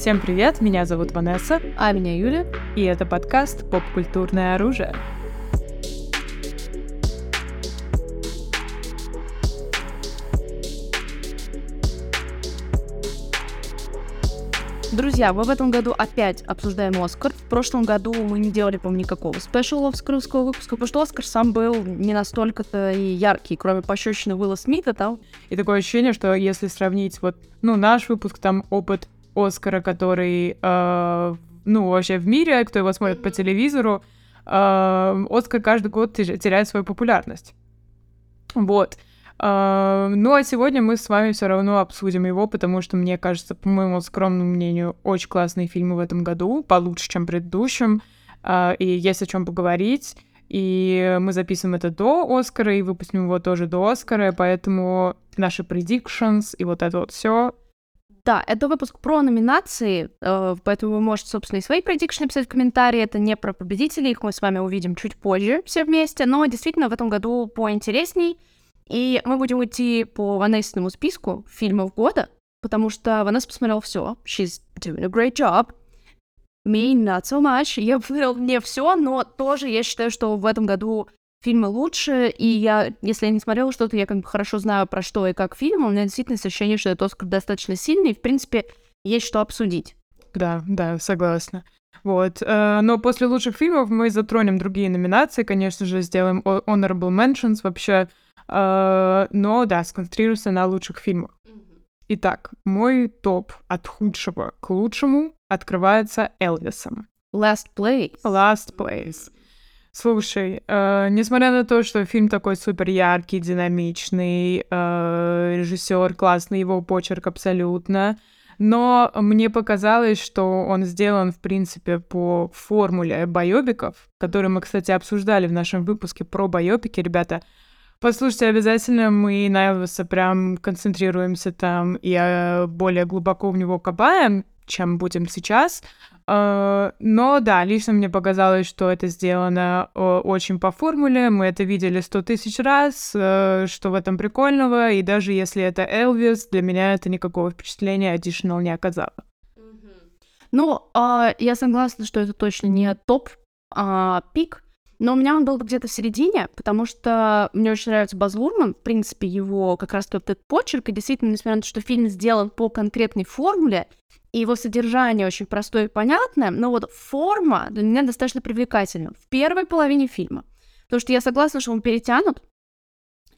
Всем привет, меня зовут Ванесса, а меня Юля, и это подкаст «Поп-культурное оружие». Друзья, мы в этом году опять обсуждаем Оскар. В прошлом году мы не делали, по-моему, никакого спешл оскаровского выпуска, потому что Оскар сам был не настолько-то и яркий, кроме пощечины Уилла Смита там. И такое ощущение, что если сравнить вот, ну, наш выпуск, там опыт Оскара, который, э, ну, вообще в мире, кто его смотрит по телевизору, э, Оскар каждый год теряет свою популярность. Вот. Uh, ну а сегодня мы с вами все равно обсудим его, потому что, мне кажется, по моему скромному мнению, очень классные фильмы в этом году, получше, чем в предыдущем, uh, и есть о чем поговорить. И мы записываем это до Оскара и выпустим его тоже до Оскара, поэтому наши predictions и вот это вот все да, это выпуск про номинации, э, поэтому вы можете, собственно, и свои предикшны писать в комментарии. Это не про победителей, их мы с вами увидим чуть позже все вместе, но действительно в этом году поинтересней. И мы будем идти по Ванессиному списку фильмов года, потому что Ванесса посмотрела все. She's doing a great job. Me not so much. Я посмотрела не все, но тоже я считаю, что в этом году фильмы лучше, и я, если я не смотрела что-то, я как бы хорошо знаю, про что и как фильм, у меня действительно ощущение, что этот Оскар достаточно сильный, и, в принципе, есть что обсудить. Да, да, согласна. Вот. Э, но после лучших фильмов мы затронем другие номинации, конечно же, сделаем honorable mentions вообще, Э, но да, сконцентрируемся на лучших фильмах. Итак, мой топ от худшего к лучшему открывается Элвисом. Last Place. Last Place. Слушай, э, несмотря на то, что фильм такой супер яркий, динамичный, э, режиссер классный, его почерк абсолютно, но мне показалось, что он сделан, в принципе, по формуле байобиков, которые мы, кстати, обсуждали в нашем выпуске про байопики, ребята. Послушайте, обязательно мы на Элвиса прям концентрируемся там и э, более глубоко в него копаем, чем будем сейчас. Э, но да, лично мне показалось, что это сделано э, очень по формуле. Мы это видели сто тысяч раз, что в этом прикольного. И даже если это Элвис, для меня это никакого впечатления additional не оказало. Ну, а, я согласна, что это точно не топ, а пик. Но у меня он был где-то в середине, потому что мне очень нравится Баз Лурман, в принципе, его как раз вот этот почерк, и действительно, несмотря на то, что фильм сделан по конкретной формуле, и его содержание очень простое и понятное, но вот форма для меня достаточно привлекательна в первой половине фильма. Потому что я согласна, что он перетянут,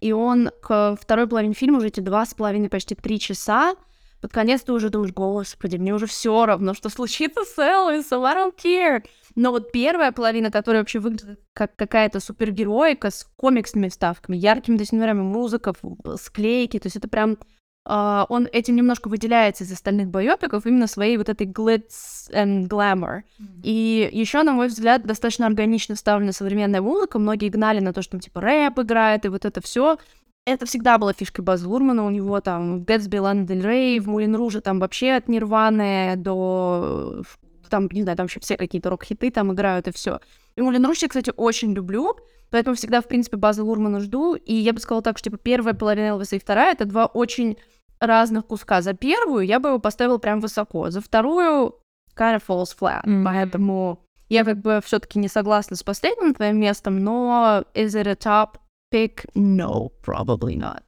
и он к второй половине фильма уже эти два с половиной, почти три часа, под конец ты уже думаешь, господи, мне уже все равно, что случится с Элвисом, I don't care. Но вот первая половина, которая вообще выглядит как какая-то супергероика с комиксными вставками, яркими, есть, например, музыка, склейки, то есть это прям Uh, он этим немножко выделяется из остальных боепиков именно своей вот этой glitz and glamour. Mm-hmm. И еще, на мой взгляд, достаточно органично вставлена современная музыка. Многие гнали на то, что там типа рэп играет и вот это все. Это всегда была фишкой Баз Лурмана, у него там в Гэтсби, Лана Дель Рей, в Мулин Руже там вообще от Нирваны до там, не знаю, там вообще все какие-то рок-хиты там играют и все. И Мулин Руж я, кстати, очень люблю, поэтому всегда, в принципе, База Лурмана жду, и я бы сказала так, что, типа, первая половина Элвиса и вторая — это два очень разных куска. За первую я бы его поставила прям высоко, за вторую kind of falls flat, mm-hmm. поэтому я как бы все таки не согласна с последним твоим местом, но is it a top pick? No, probably not.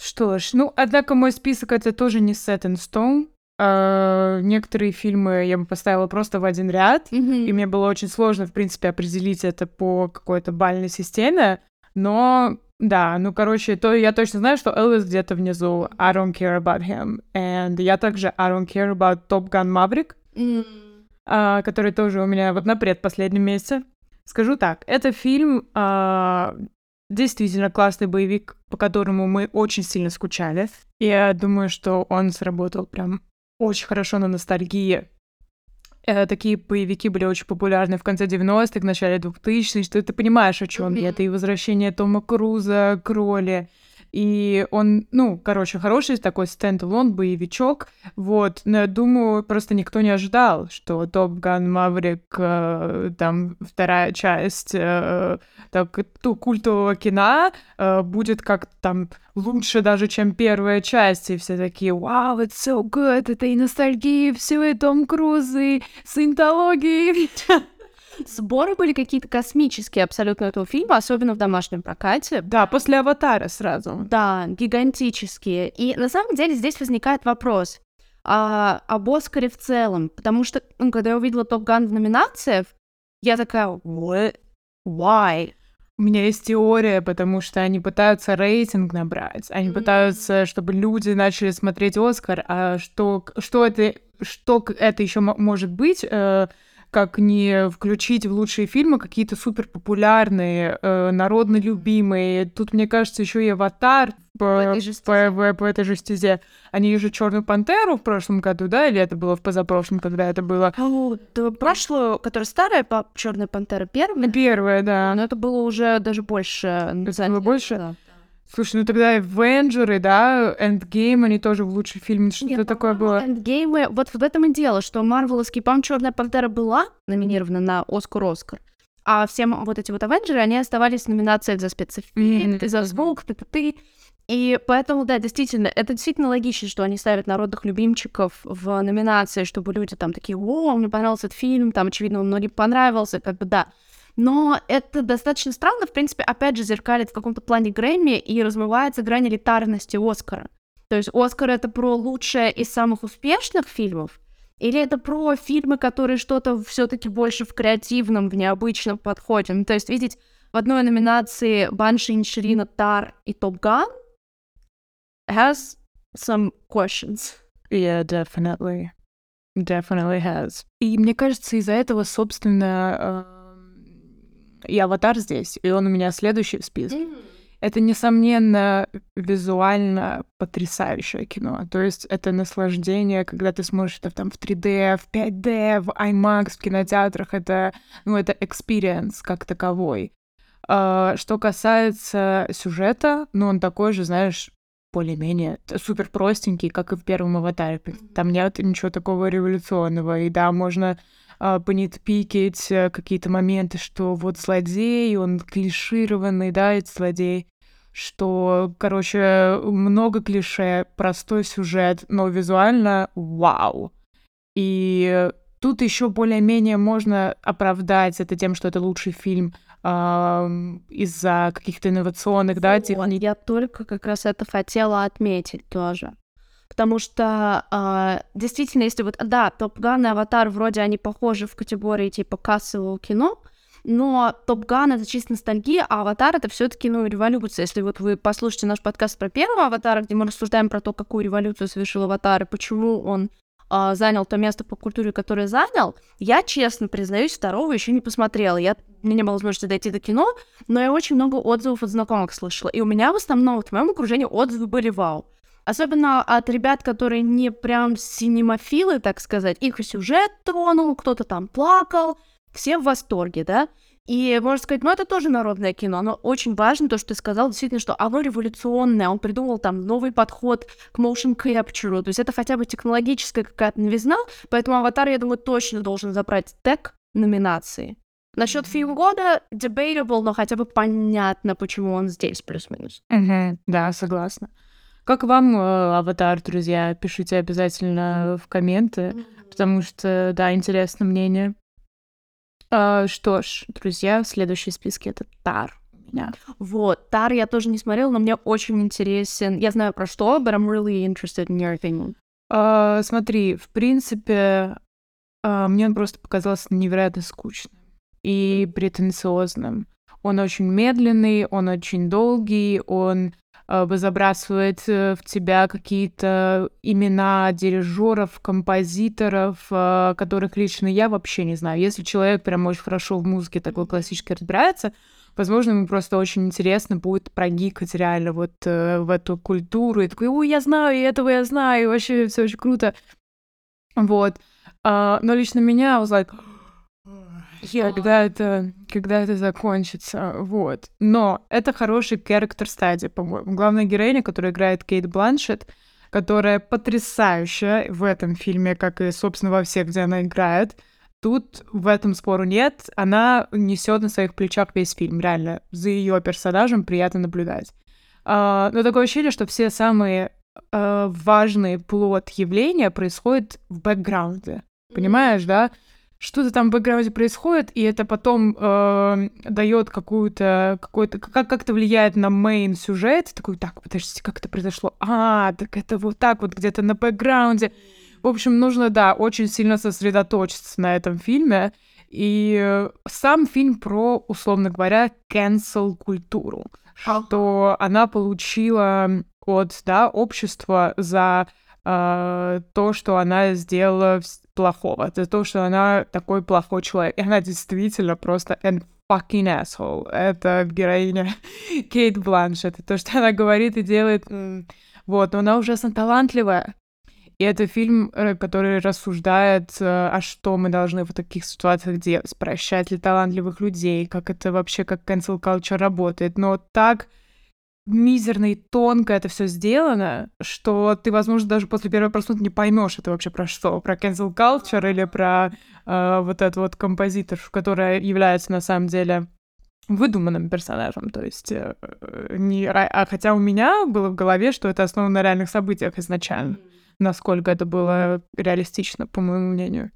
Что ж, ну, однако мой список это тоже не set in stone. Uh, некоторые фильмы я бы поставила просто в один ряд, mm-hmm. и мне было очень сложно, в принципе, определить это по какой-то бальной системе, но да, ну, короче, то я точно знаю, что Элвис где-то внизу I don't care about him, and я также I don't care about Top Gun Maverick, mm. uh, который тоже у меня вот на предпоследнем месте. Скажу так, это фильм uh, действительно классный боевик, по которому мы очень сильно скучали. Я думаю, что он сработал прям очень хорошо на ностальгии. Э, такие боевики были очень популярны в конце 90-х, в начале 2000-х, что ты понимаешь, о чем mm-hmm. Это и возвращение Тома Круза к роли, и он, ну, короче, хороший такой standalone, боевичок, вот, но я думаю, просто никто не ожидал, что Top Gun Maverick, э, там, вторая часть э, так, ту, культового кино э, будет как там лучше даже, чем первая часть, и все такие, вау, it's so good, это и ностальгия, все, и Том Круз, и саентология. Сборы были какие-то космические абсолютно этого фильма, особенно в домашнем прокате. Да, после «Аватара» сразу. Да, гигантические. И на самом деле здесь возникает вопрос а, об Оскаре в целом, потому что, ну, когда я увидела Топ Ган в номинациях, я такая, what? Why? У меня есть теория, потому что они пытаются рейтинг набрать, они mm-hmm. пытаются, чтобы люди начали смотреть Оскар, а что, что это, что это еще может быть? Э, как не включить в лучшие фильмы какие-то супер популярные, э, народно любимые. Тут, мне кажется, еще и аватар по, по, по, по этой же стезе. Они же Черную пантеру в прошлом году, да, или это было в позапрошлом, когда это было? Да, прошлую, которая старая, Черная пантера первая. Первая, да. Но это было уже даже больше. Это было больше. Да. Слушай, ну тогда Avengers, да, Endgame, они тоже в лучший фильм. Что Нет, такое было? Endgame, вот в этом и дело, что Марвеловский, по Черная пантера была номинирована на Оскар Оскар. А все вот эти вот Авенджеры, они оставались в номинациях за спецэффекты, за звук, ты, ты. И поэтому, да, действительно, это действительно логично, что они ставят народных любимчиков в номинации, чтобы люди там такие, о, мне понравился этот фильм, там, очевидно, он многим понравился, как бы, да. Но это достаточно странно, в принципе, опять же, зеркалит в каком-то плане Грэмми и размывается грань элитарности Оскара. То есть Оскар — это про лучшее из самых успешных фильмов, или это про фильмы, которые что-то все таки больше в креативном, в необычном подходе? Ну, то есть видеть в одной номинации Банши, Инширина, Тар и Топ Ган has some questions. Yeah, definitely. Definitely has. И мне кажется, из-за этого, собственно, и «Аватар» здесь, и он у меня следующий в списке. Mm-hmm. Это, несомненно, визуально потрясающее кино. То есть это наслаждение, когда ты смотришь это там в 3D, в 5D, в IMAX, в кинотеатрах. Это, ну, это experience как таковой. А, что касается сюжета, ну, он такой же, знаешь, более-менее супер простенький, как и в первом аватаре. Там нет ничего такого революционного. И да, можно понитпикить э, какие-то моменты, что вот злодей, он клишированный, да, этот злодей, что, короче, много клише, простой сюжет, но визуально вау. И тут еще более-менее можно оправдать это тем, что это лучший фильм э, из-за каких-то инновационных, да, техник. Я только как раз это хотела отметить тоже. Потому что э, действительно, если вот, да, Top Gun и Аватар вроде они похожи в категории типа кассового кино, но Top Gun это чисто ностальгия, а Аватар это все-таки ну, революция. Если вот вы послушаете наш подкаст про первого Аватара, где мы рассуждаем про то, какую революцию совершил Аватар и почему он э, занял то место по культуре, которое занял, я честно признаюсь, второго еще не посмотрела. Я, у меня не было возможности дойти до кино, но я очень много отзывов от знакомых слышала. И у меня в основном, в моем окружении отзывы были вау. Особенно от ребят, которые не прям синемофилы, так сказать. Их сюжет тронул, кто-то там плакал, все в восторге, да? И можно сказать, ну это тоже народное кино, но очень важно то, что ты сказал, действительно, что оно революционное, он придумал там новый подход к motion capture, то есть это хотя бы технологическая какая-то новизна, поэтому «Аватар», я думаю, точно должен забрать тег номинации. Насчет фильм года debatable, но хотя бы понятно, почему он здесь плюс-минус. Угу, да, согласна. Как вам э, аватар, друзья? Пишите обязательно в комменты, потому что, да, интересно мнение. А, что ж, друзья, следующий в списке это Тар. Yeah. Вот, Тар я тоже не смотрела, но мне очень интересен. Я знаю про что, but I'm really interested in your opinion. Uh, смотри, в принципе, uh, мне он просто показался невероятно скучным и претенциозным. Он очень медленный, он очень долгий, он забрасывает э, в тебя какие-то имена дирижеров, композиторов, э, которых лично я вообще не знаю. Если человек прям очень хорошо в музыке такой классической разбирается, возможно, ему просто очень интересно будет прогикать реально вот в эту культуру. И такой, ой, я знаю, и этого я знаю, и вообще все очень круто. Вот. Uh, но лично меня, was like, когда это, когда это закончится, вот. Но это хороший character стадии, по-моему. Главная героиня, которая играет Кейт Бланшет, которая потрясающая в этом фильме, как и, собственно, во всех, где она играет. Тут в этом спору нет. Она несет на своих плечах весь фильм, реально. За ее персонажем приятно наблюдать. Uh, но такое ощущение, что все самые uh, важные плод явления происходят в бэкграунде. Понимаешь, да? Что-то там в бэкграунде происходит, и это потом э, дает какую-то, какой-то, как, как-то влияет на мейн сюжет. Такой, так, подождите, как это произошло? А, так это вот так вот где-то на бэкграунде. В общем, нужно, да, очень сильно сосредоточиться на этом фильме. И сам фильм про, условно говоря, cancel культуру, что она получила от да, общества за э, то, что она сделала плохого, за то, что она такой плохой человек. И она действительно просто an fucking asshole. Это героиня Кейт Бланшет. То, что она говорит и делает. Вот, но она ужасно талантливая. И это фильм, э, который рассуждает, э, а что мы должны в таких ситуациях делать, прощать ли талантливых людей, как это вообще, как cancel culture работает. Но так мизерно и тонко это все сделано, что ты, возможно, даже после первого просмотра не поймешь это вообще про что, про cancel culture или про э, вот эту вот композиторшу, которая является на самом деле выдуманным персонажем, то есть э, не, а хотя у меня было в голове, что это основано на реальных событиях изначально, насколько это было реалистично, по моему мнению.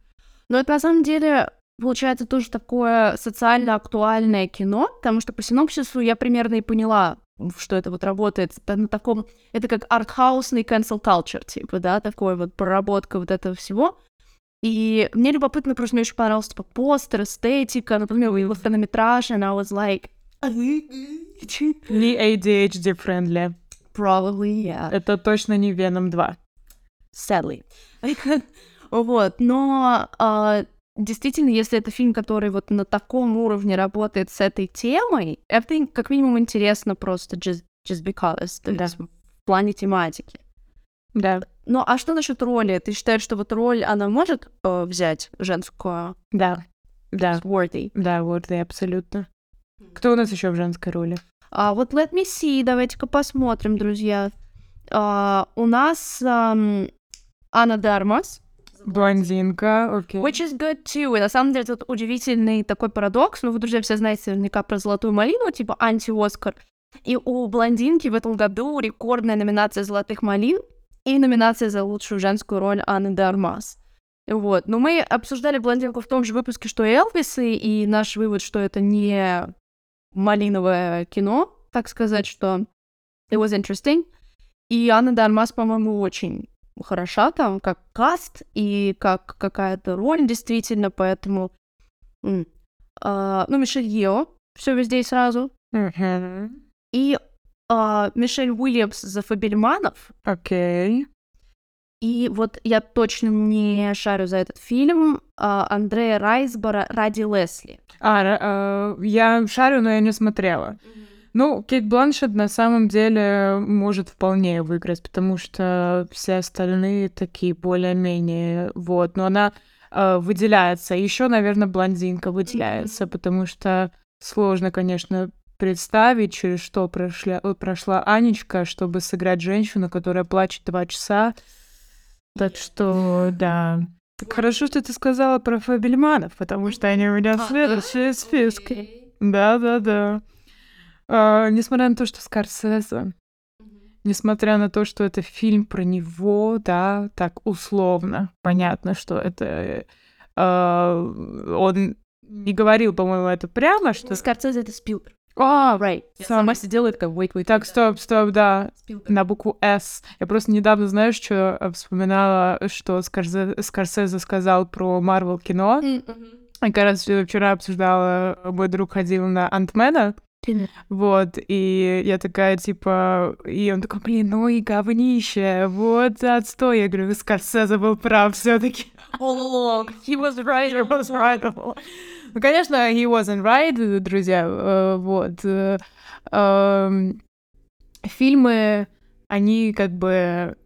Но это на самом деле получается тоже такое социально актуальное кино, потому что по синопсису я примерно и поняла, что это вот работает на таком... Это как артхаусный cancel culture, типа, да, такой вот проработка вот этого всего. И мне любопытно, просто мне очень понравился типа, постер, эстетика, например, его хронометраж, and I was like... Не ADHD friendly. Probably, yeah. Это точно не Venom 2. Sadly. вот, но uh, действительно, если это фильм, который вот на таком уровне работает с этой темой, это как минимум интересно просто just, just because, да. есть в плане тематики. Да. Ну, а что насчет роли? Ты считаешь, что вот роль, она может э, взять женскую? Да. Да. Worthy. Да, worthy, абсолютно. Кто у нас еще в женской роли? А вот let me see, давайте-ка посмотрим, друзья. А, у нас Анна Дармас. Блондинка, окей. Okay. Which is good too. И на самом деле тут удивительный такой парадокс. Ну, вы, друзья, все знаете наверняка про «Золотую малину», типа анти-Оскар. И у блондинки в этом году рекордная номинация «Золотых малин» и номинация за лучшую женскую роль Анны Дармас. Вот. Но мы обсуждали блондинку в том же выпуске, что и Элвисы, и наш вывод, что это не малиновое кино, так сказать, что it was interesting. И Анна Дармас, по-моему, очень хороша там, как каст и как какая-то роль действительно, поэтому... Mm. Uh, ну, Мишель Йо, все везде и сразу. Mm-hmm. И uh, Мишель Уильямс за Фабельманов. Окей. Okay. И вот я точно не шарю за этот фильм. Uh, Андрея Райсбора ради Лесли. А, uh, я шарю, но я не смотрела. Mm-hmm. Ну, Кейт Бланшет на самом деле может вполне выиграть, потому что все остальные такие более-менее, вот. Но она э, выделяется. Еще, наверное, блондинка выделяется, потому что сложно, конечно, представить, через что прошла, прошла Анечка, чтобы сыграть женщину, которая плачет два часа. Так что, да. Так хорошо, что ты сказала про Фабельманов, потому что они у меня в следующие списки. Да-да-да. Uh, несмотря на то, что Скорсезе, несмотря на то, что это фильм про него, да, так условно, понятно, что это uh, он не говорил, по-моему, это прямо, что... Скорсезе — это Спилберг. А, oh, right. Я Сам... сама сидела и такая, wait, wait. Так, стоп, стоп, да. Spielberg. На букву «С». Я просто недавно, знаешь, что э, вспоминала, что Скорсезе, Скорсезе сказал про Марвел кино. Mm-hmm. Я как раз вчера обсуждала, мой друг ходил на Антмена, вот, и я такая, типа, и он такой, блин, ну и говнище, вот отстой. Я говорю, Скорсезе был прав все таки All along, he was right. He was right. Ну, конечно, he wasn't right, друзья, э, вот. Э, эм, фильмы, они как бы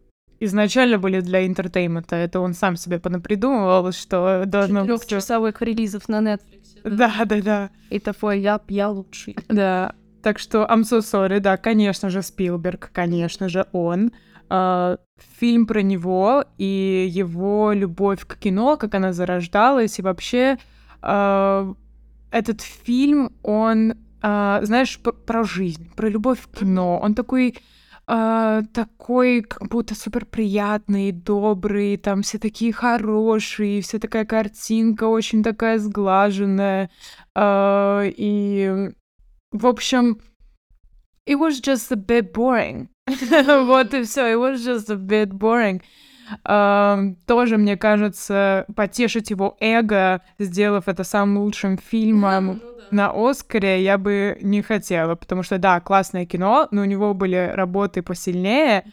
изначально были для entertainment а. Это он сам себе понапридумывал, что должно быть... часовых релизов на Netflix. Да, да, да. И такой, я, я лучший. Да. Так что I'm so sorry, да, конечно же, Спилберг, конечно же, он. Uh, фильм про него и его любовь к кино, как она зарождалась, и вообще uh, этот фильм, он, uh, знаешь, про, про жизнь, про любовь к кино. Он такой Uh, такой, как будто супер приятный, добрый, там все такие хорошие, вся такая картинка очень такая сглаженная. Uh, и, в общем, it was just a bit boring. вот и все, it was just a bit boring. Тоже, мне кажется, потешить его эго, сделав это самым лучшим фильмом, ну на Оскаре я бы не хотела, потому что, да, классное кино, но у него были работы посильнее,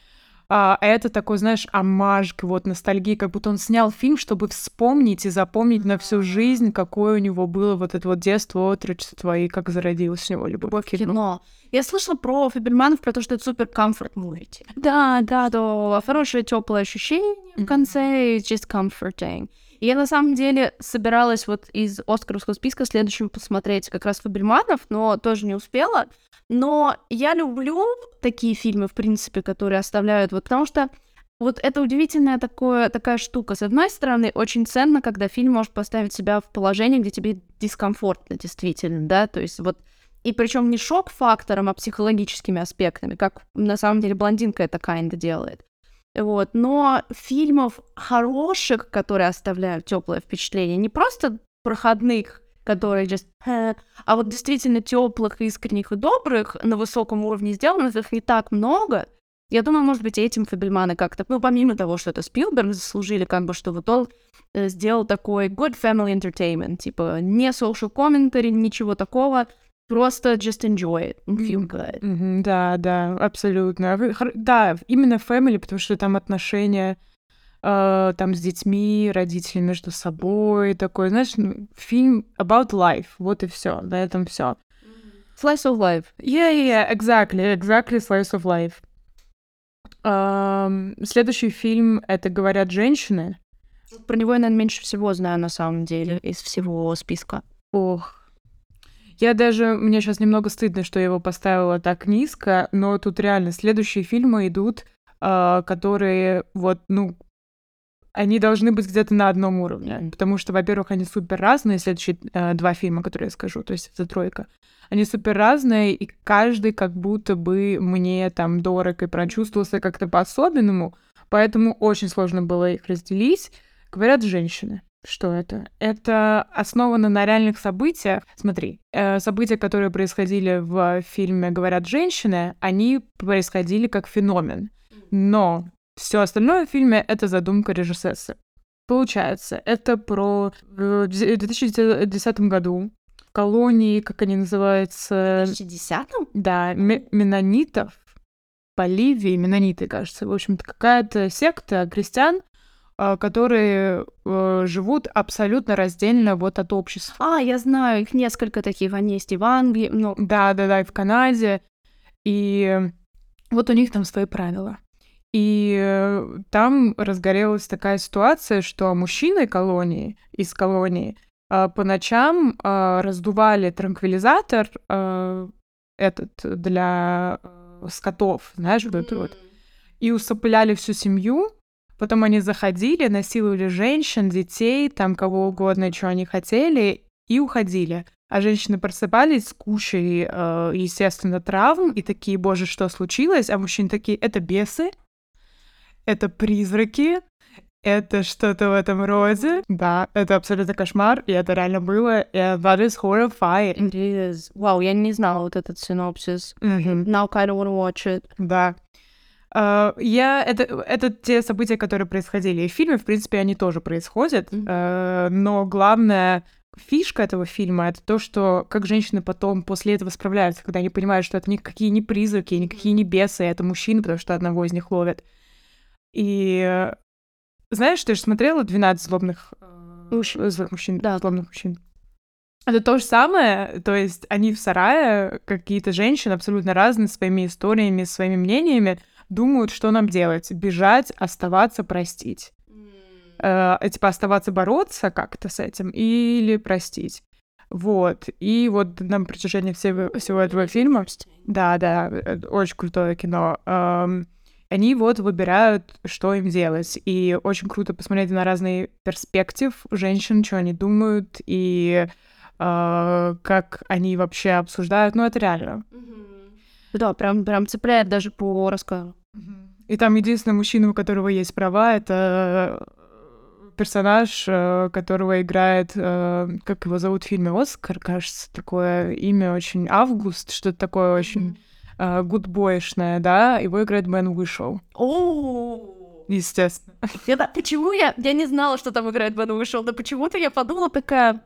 а это такой, знаешь, амаж, вот ностальгии, как будто он снял фильм, чтобы вспомнить и запомнить на всю жизнь, какое у него было вот это вот детство, отрочество и как зародилась у него любовь к кино. Я слышала про Фаберманов, про то, что это супер комфорт муви. Да, да, да, хорошее теплое ощущение в конце, just comforting. И я на самом деле собиралась вот из Оскаровского списка следующим посмотреть как раз Фабельманов, но тоже не успела. Но я люблю такие фильмы, в принципе, которые оставляют вот, потому что вот это удивительная такое, такая штука. С одной стороны, очень ценно, когда фильм может поставить себя в положение, где тебе дискомфортно, действительно, да, то есть вот и причем не шок-фактором, а психологическими аспектами, как на самом деле блондинка это kinda делает. Вот. Но фильмов хороших, которые оставляют теплое впечатление, не просто проходных, которые just, а вот действительно теплых, искренних и добрых, на высоком уровне сделанных, их не так много. Я думаю, может быть, этим Фабельманы как-то, ну, помимо того, что это Спилберг заслужили, как бы, что вот он э, сделал такой good family entertainment, типа, не social commentary, ничего такого, Просто just enjoy it feel good. Mm-hmm, да, да, абсолютно. Да, именно family, потому что там отношения э, там с детьми, родители между собой, такой, знаешь, фильм about life, вот и все, на этом все. Slice of life. Yeah, yeah, yeah, exactly, exactly slice of life. Um, следующий фильм это говорят женщины. Про него я, наверное, меньше всего знаю на самом деле из всего списка. Ох, я даже, мне сейчас немного стыдно, что я его поставила так низко, но тут реально следующие фильмы идут, э, которые вот, ну, они должны быть где-то на одном уровне, потому что, во-первых, они супер разные, следующие э, два фильма, которые я скажу, то есть это тройка, они супер разные, и каждый как будто бы мне там дорог и прочувствовался как-то по-особенному, поэтому очень сложно было их разделить. Говорят женщины. Что это? Это основано на реальных событиях. Смотри, э, события, которые происходили в фильме «Говорят женщины», они происходили как феномен. Но все остальное в фильме — это задумка режиссерса. Получается, это про в 2010 году в колонии, как они называются... В 2010? Да, менонитов. Боливии, менониты, кажется. В общем-то, какая-то секта крестьян, а, которые э, живут абсолютно раздельно вот от общества. А, я знаю, их несколько таких, они есть и в Англии, ну... Да, да, да, и в Канаде. И вот у них там свои правила. И э, там разгорелась такая ситуация, что мужчины колонии, из колонии, э, по ночам э, раздували транквилизатор э, этот для э, скотов, знаешь, вот этот вот, и усыпляли всю семью, Потом они заходили, насиловали женщин, детей, там кого угодно, что они хотели, и уходили. А женщины просыпались с кучей, э, естественно, травм, и такие, боже, что случилось? А мужчины такие, это бесы, это призраки, это что-то в этом роде. Да, это абсолютно кошмар, и это реально было. И that is horrifying. It is. Вау, я не знала вот этот синопсис. Mm-hmm. Now kind of wanna watch it. Да. Uh, я это это те события, которые происходили и в фильме, в принципе, они тоже происходят, mm-hmm. uh, но главная фишка этого фильма это то, что как женщины потом после этого справляются, когда они понимают, что это никакие не призраки, никакие не бесы, это мужчины, потому что одного из них ловят. И знаешь, ты же смотрела «12 злобных, мужчин. злых мужчин», да. злобных мужчин. Это то же самое, то есть они в сарае, какие-то женщины абсолютно разные, своими историями, своими мнениями, думают, что нам делать. Бежать, оставаться, простить. Э, типа оставаться бороться как-то с этим или простить. Вот. И вот на протяжении всего, всего этого фильма... Да, да, э, очень крутое кино. Эм, они вот выбирают, что им делать. И очень круто посмотреть на разные перспектив женщин, что они думают, и э, как они вообще обсуждают. Ну, это реально. Да, прям, прям цепляет даже по рассказу. И там единственный мужчина, у которого есть права, это персонаж, э, которого играет, э, как его зовут в фильме «Оскар», кажется, такое имя очень Август, что-то такое очень э, гудбоишное, да, его играет Бен Вышел. О, Естественно. Я, почему я... Я не знала, что там играет Бен Вышел, но почему-то я подумала такая...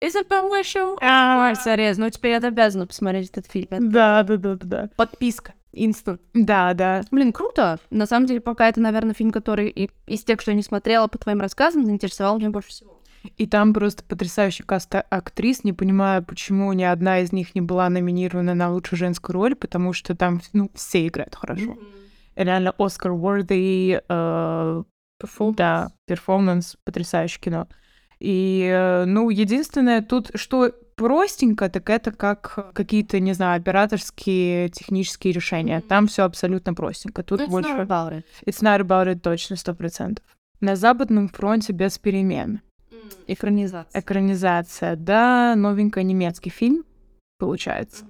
Is it Ben Whistle? А, Сорез, ну теперь я обязана посмотреть этот фильм. Да, да, да, да. Подписка. Инстант. Да, да. Блин, круто. На самом деле, пока это, наверное, фильм, который из тех, что я не смотрела по твоим рассказам, заинтересовал меня больше всего. И там просто потрясающий каст актрис. Не понимаю, почему ни одна из них не была номинирована на лучшую женскую роль, потому что там, ну, все играют хорошо. Реально Оскар worthy э, да, перформанс, потрясающее кино. И, э, ну, единственное тут, что простенько, так это как какие-то, не знаю, операторские технические решения. Там все абсолютно простенько. Тут It's больше... not about it. It's not about it точно, сто процентов. На Западном фронте без перемен. Экранизация. Экранизация, да, новенький немецкий фильм, получается.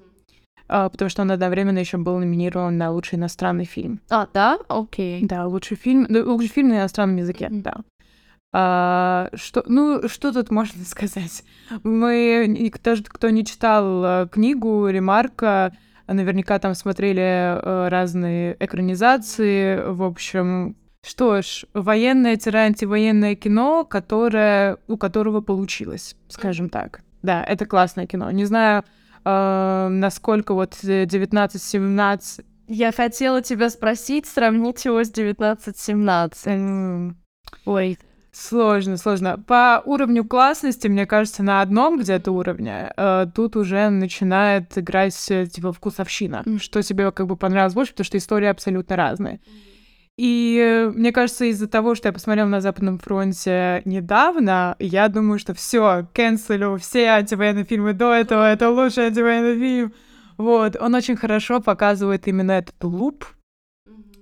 А, потому что он одновременно еще был номинирован на лучший иностранный фильм. А, да? Окей. Да, лучший фильм, да, лучший фильм на иностранном языке, Мгм. да. А, что, ну, что тут можно сказать? Мы, даже кто не читал э, книгу Ремарка, наверняка там смотрели э, разные экранизации. В общем, что ж, военное-антивоенное кино, которое, у которого получилось, скажем так. Да, это классное кино. Не знаю, э, насколько вот э, 19-17... Я хотела тебя спросить, сравнить его с 1917. м, Ой, Сложно, сложно. По уровню классности, мне кажется, на одном где-то уровне э, тут уже начинает играть э, типа вкусовщина, Мгм. что тебе как бы понравилось больше, потому что истории абсолютно разные. И э, мне кажется, из-за того, что я посмотрела на Западном фронте недавно, я думаю, что все, канцелю все антивоенные фильмы до этого, это лучший антивоенный фильм. Вот, он очень хорошо показывает именно этот луп,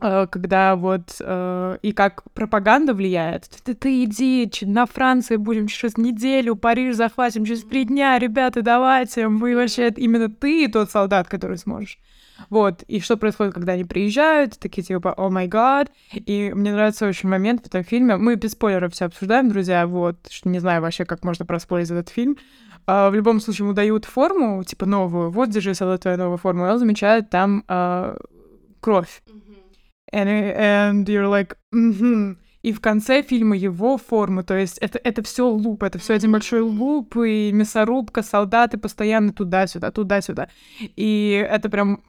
э, когда вот э, и как пропаганда влияет. Ты, ты иди на Францию будем через неделю, Париж захватим через три дня, ребята, давайте, мы вообще именно ты тот солдат, который сможешь. Вот, и что происходит, когда они приезжают, такие типа, о май гад, и мне нравится очень момент в этом фильме, мы без спойлеров все обсуждаем, друзья, вот, что не знаю вообще, как можно проспойлерить этот фильм, А, в любом случае ему дают форму, типа новую, вот, держи, солдат, твоя новая форма, и он замечает там а, кровь, and, and you're like, «Мгм». И в конце фильма его форма, то есть это, это все луп, это все один большой луп, и мясорубка, солдаты постоянно туда-сюда, туда-сюда. И это прям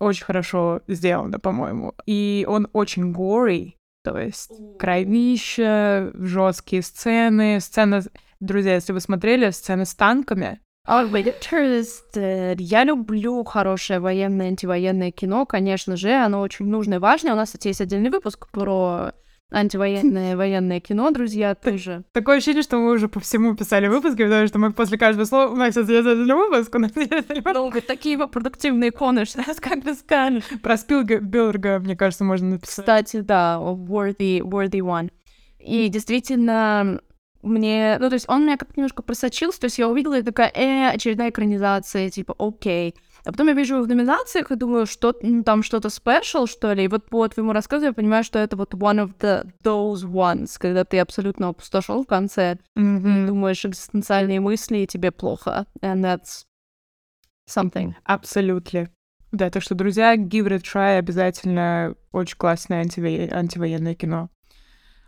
очень хорошо сделано, по-моему. И он очень gory, то есть кровища, жесткие сцены, сцена... Друзья, если вы смотрели сцены с танками. Я люблю хорошее военное, антивоенное кино, конечно же, оно очень нужное и важное. У нас, кстати, есть отдельный выпуск про антивоенное военное кино, друзья, тоже. Такое ощущение, что мы уже по всему писали выпуски, потому что мы после каждого слова... У нас сейчас есть один выпуск, у нас есть один выпуск. Ну, такие вот продуктивные иконы, что как бы скажешь. Про Спилберга, мне кажется, можно написать. Кстати, да, worthy, worthy one. И действительно, мне, ну, то есть он меня как-то немножко просочился, то есть я увидела и такая, э, очередная экранизация, типа, окей. А потом я вижу его в номинациях и думаю, что ну, там что-то спешл, что ли, и вот по твоему рассказу я понимаю, что это вот one of the those ones, когда ты абсолютно опустошил в конце, Мгм. думаешь экзистенциальные мысли, и тебе плохо. And that's something. Абсолютно. Да, так что, друзья, give it a try, обязательно очень классное антивое- антивоенное кино.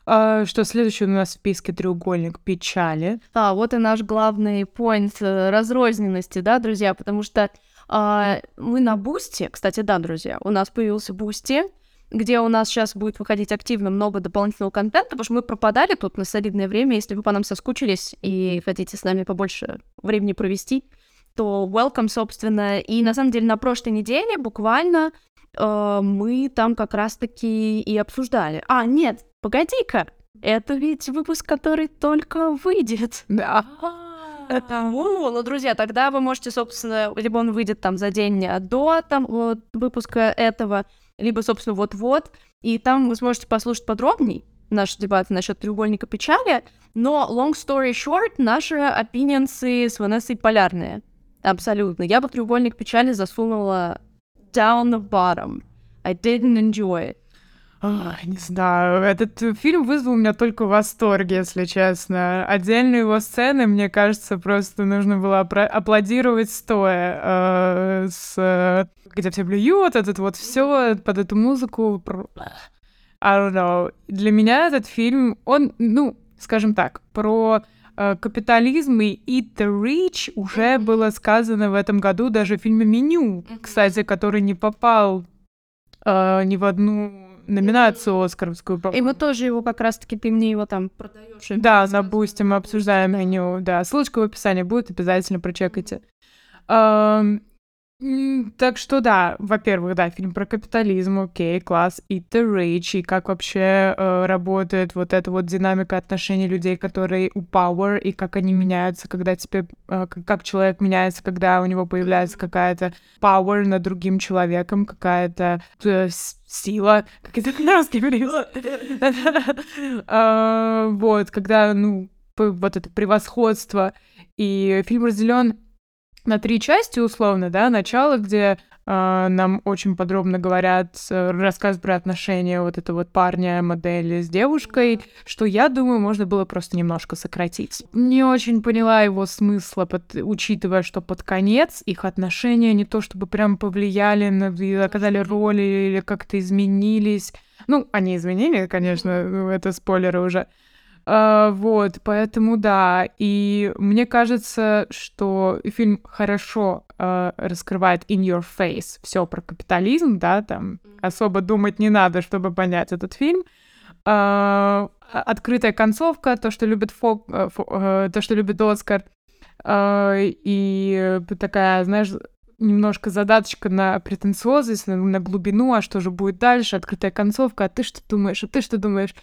А, что следующее у нас в списке треугольник печали. А, вот и наш главный point э, разрозненности, да, друзья, потому что мы на Boosty, кстати, да, друзья, у нас появился Boosty, где у нас сейчас будет выходить активно много дополнительного контента, потому что мы пропадали тут на солидное время. Если вы по нам соскучились и хотите с нами побольше времени провести, то welcome, собственно. И на самом деле на прошлой неделе буквально э, мы там как раз-таки и обсуждали. А, нет, погоди-ка, это ведь выпуск, который только выйдет. Да. Это, ну, друзья, тогда вы можете, собственно, либо он выйдет там за день до там вот, выпуска этого, либо, собственно, вот-вот, и там вы сможете послушать подробней наши дебаты насчет треугольника печали, но long story short, наши опинионсы с Ванессой полярные. Абсолютно. Я бы треугольник печали засунула down the bottom. I didn't enjoy it. Ах, не знаю, этот э, фильм вызвал у меня только восторг, если честно. Отдельные его сцены, мне кажется, просто нужно было аплодировать стоя, э, с, где все блюют, этот вот все под эту музыку. I don't know. Для меня этот фильм, он, ну, скажем так, про э, капитализм и Eat the Rich уже было сказано в этом году даже в фильме «Меню», кстати, который не попал э, ни в одну номинацию Оскаровскую. И мы тоже его как раз-таки, ты мне его там продаешь. Да, на Boosty мы обсуждаем меню, да. Ссылочка в описании будет, обязательно прочекайте. Так что да, во-первых, да, фильм про капитализм, окей, класс, Eat the Rich, и как вообще э, работает вот эта вот динамика отношений людей, которые у power, и как они меняются, когда тебе, э, как человек меняется, когда у него появляется какая-то power над другим человеком, какая-то э, сила, как это на русский а, Вот, когда, ну, вот это превосходство, и фильм разделен на три части, условно, да, начало, где нам очень подробно говорят, э, рассказ про отношения вот этого вот парня, модели с девушкой, что, я думаю, можно было просто немножко сократить. Не очень поняла его смысла, под, учитывая, что под конец их отношения не то чтобы прям повлияли, на, оказали роли или как-то изменились. Ну, они изменили, конечно, ну, это спойлеры уже. Uh, вот, поэтому да. И мне кажется, что фильм хорошо uh, раскрывает in your face все про капитализм, да, там особо думать не надо, чтобы понять этот фильм. Uh, открытая концовка, то, что любит Фок, фо, то, что любит Оскар, и такая, знаешь, немножко задаточка на претенциозность, на, на глубину, а что же будет дальше, открытая концовка, а ты что думаешь, а ты что думаешь?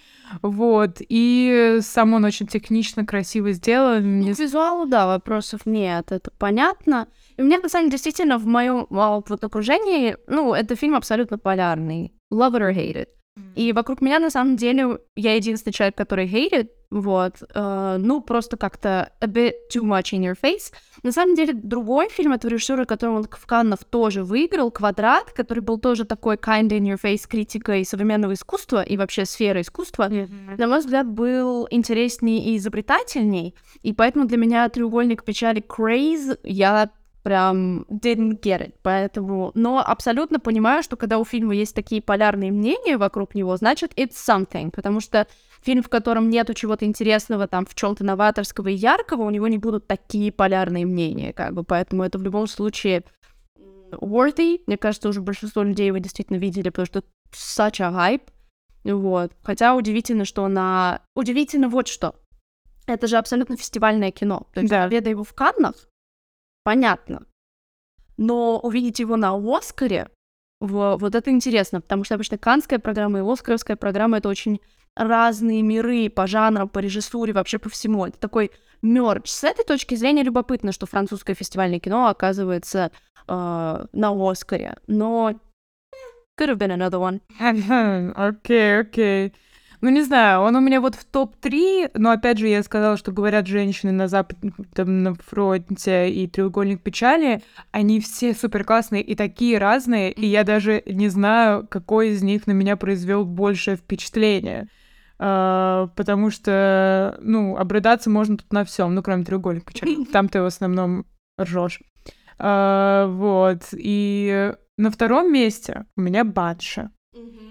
Вот. И сам он очень технично, красиво сделан. Ну, визуалу, да, вопросов нет, это понятно. И у меня, на самом деле, действительно, в моем вот, окружении, ну, это фильм абсолютно полярный. Love it or hate it. И вокруг меня, на самом деле, я единственный человек, который хейтит, вот, uh, ну, просто как-то a bit too much in your face. На самом деле, другой фильм этого режиссера, который он в Каннах тоже выиграл, «Квадрат», который был тоже такой kind in your face критикой современного искусства и вообще сферы искусства, mm-hmm. на мой взгляд, был интереснее и изобретательней, и поэтому для меня «Треугольник печали» Craze я прям didn't get it, поэтому... Но абсолютно понимаю, что когда у фильма есть такие полярные мнения вокруг него, значит, it's something, потому что фильм, в котором нету чего-то интересного, там, в чем то новаторского и яркого, у него не будут такие полярные мнения, как бы, поэтому это в любом случае worthy. Мне кажется, уже большинство людей его действительно видели, потому что such a hype. Вот. Хотя удивительно, что на... Удивительно вот что. Это же абсолютно фестивальное кино. То есть да. победа его в Каннах, понятно. Но увидеть его на Оскаре, вот это интересно, потому что обычно канская программа и оскаровская программа — это очень разные миры по жанрам, по режиссуре, вообще по всему. Это такой мерч. С этой точки зрения любопытно, что французское фестивальное кино оказывается э, на Оскаре. Но could have been another one. Окей, окей. Okay, okay. Ну, не знаю, он у меня вот в топ-3, но, опять же, я сказала, что говорят женщины на Западном на фронте и «Треугольник печали», они все супер классные и такие разные, и я даже не знаю, какой из них на меня произвел большее впечатление. Uh, потому что, ну, обрыдаться можно тут на всем, ну, кроме треугольника печали. Там ты в основном ржешь. Uh, вот. И на втором месте у меня Банша.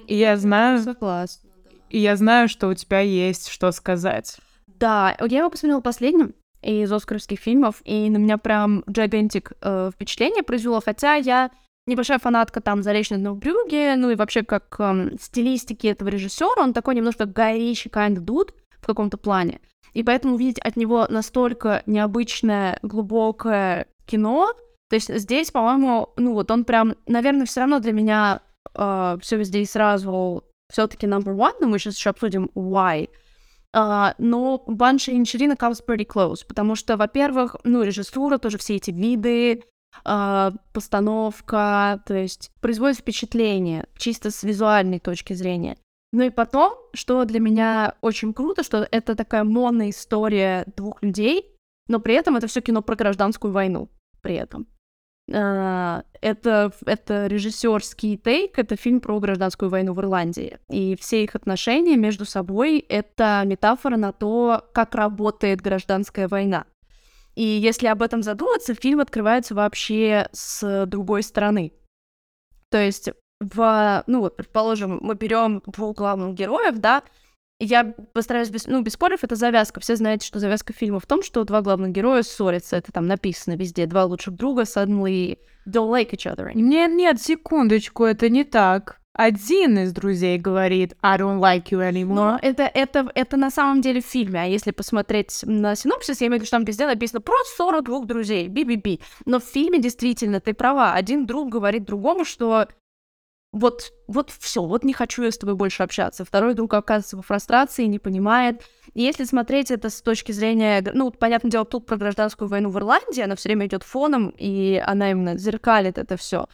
И я знаю... Согласна. И я знаю, что у тебя есть что сказать. Да, я его посмотрела последним из оскаровских фильмов, и на меня прям gigantic э, впечатление произвело, хотя я небольшая фанатка там «Заречного Брюге», ну и вообще как э, стилистики этого режиссера, он такой немножко Ричи kind of dude в каком-то плане. И поэтому увидеть от него настолько необычное, глубокое кино, то есть здесь, по-моему, ну вот он прям, наверное, все равно для меня э, все везде и сразу все-таки number one, но мы сейчас еще обсудим why. Uh, но Банши и Ничерина comes pretty close, потому что, во-первых, ну, режиссура, тоже все эти виды, uh, постановка, то есть производит впечатление чисто с визуальной точки зрения. Ну и потом, что для меня очень круто, что это такая моноистория двух людей, но при этом это все кино про гражданскую войну. При этом. Uh, это, это режиссерский тейк, это фильм про гражданскую войну в Ирландии. И все их отношения между собой — это метафора на то, как работает гражданская война. И если об этом задуматься, фильм открывается вообще с другой стороны. То есть в, ну вот, предположим, мы берем двух главных героев, да, я постараюсь без, ну, без споров, это завязка. Все знаете, что завязка фильма в том, что два главных героя ссорятся. Это там написано везде. Два лучших друга suddenly don't like each other. Нет, нет, секундочку, это не так. Один из друзей говорит I don't like you anymore. Но это, это, это на самом деле в фильме. А если посмотреть на синопсис, я имею в виду, что там везде написано просто 42 друзей, би-би-би. Но в фильме действительно ты права. Один друг говорит другому, что вот, вот все, вот не хочу я с тобой больше общаться. Второй друг оказывается во фрустрации, не понимает. И если смотреть это с точки зрения, ну, понятное дело, тут про гражданскую войну в Ирландии, она все время идет фоном, и она именно зеркалит это все.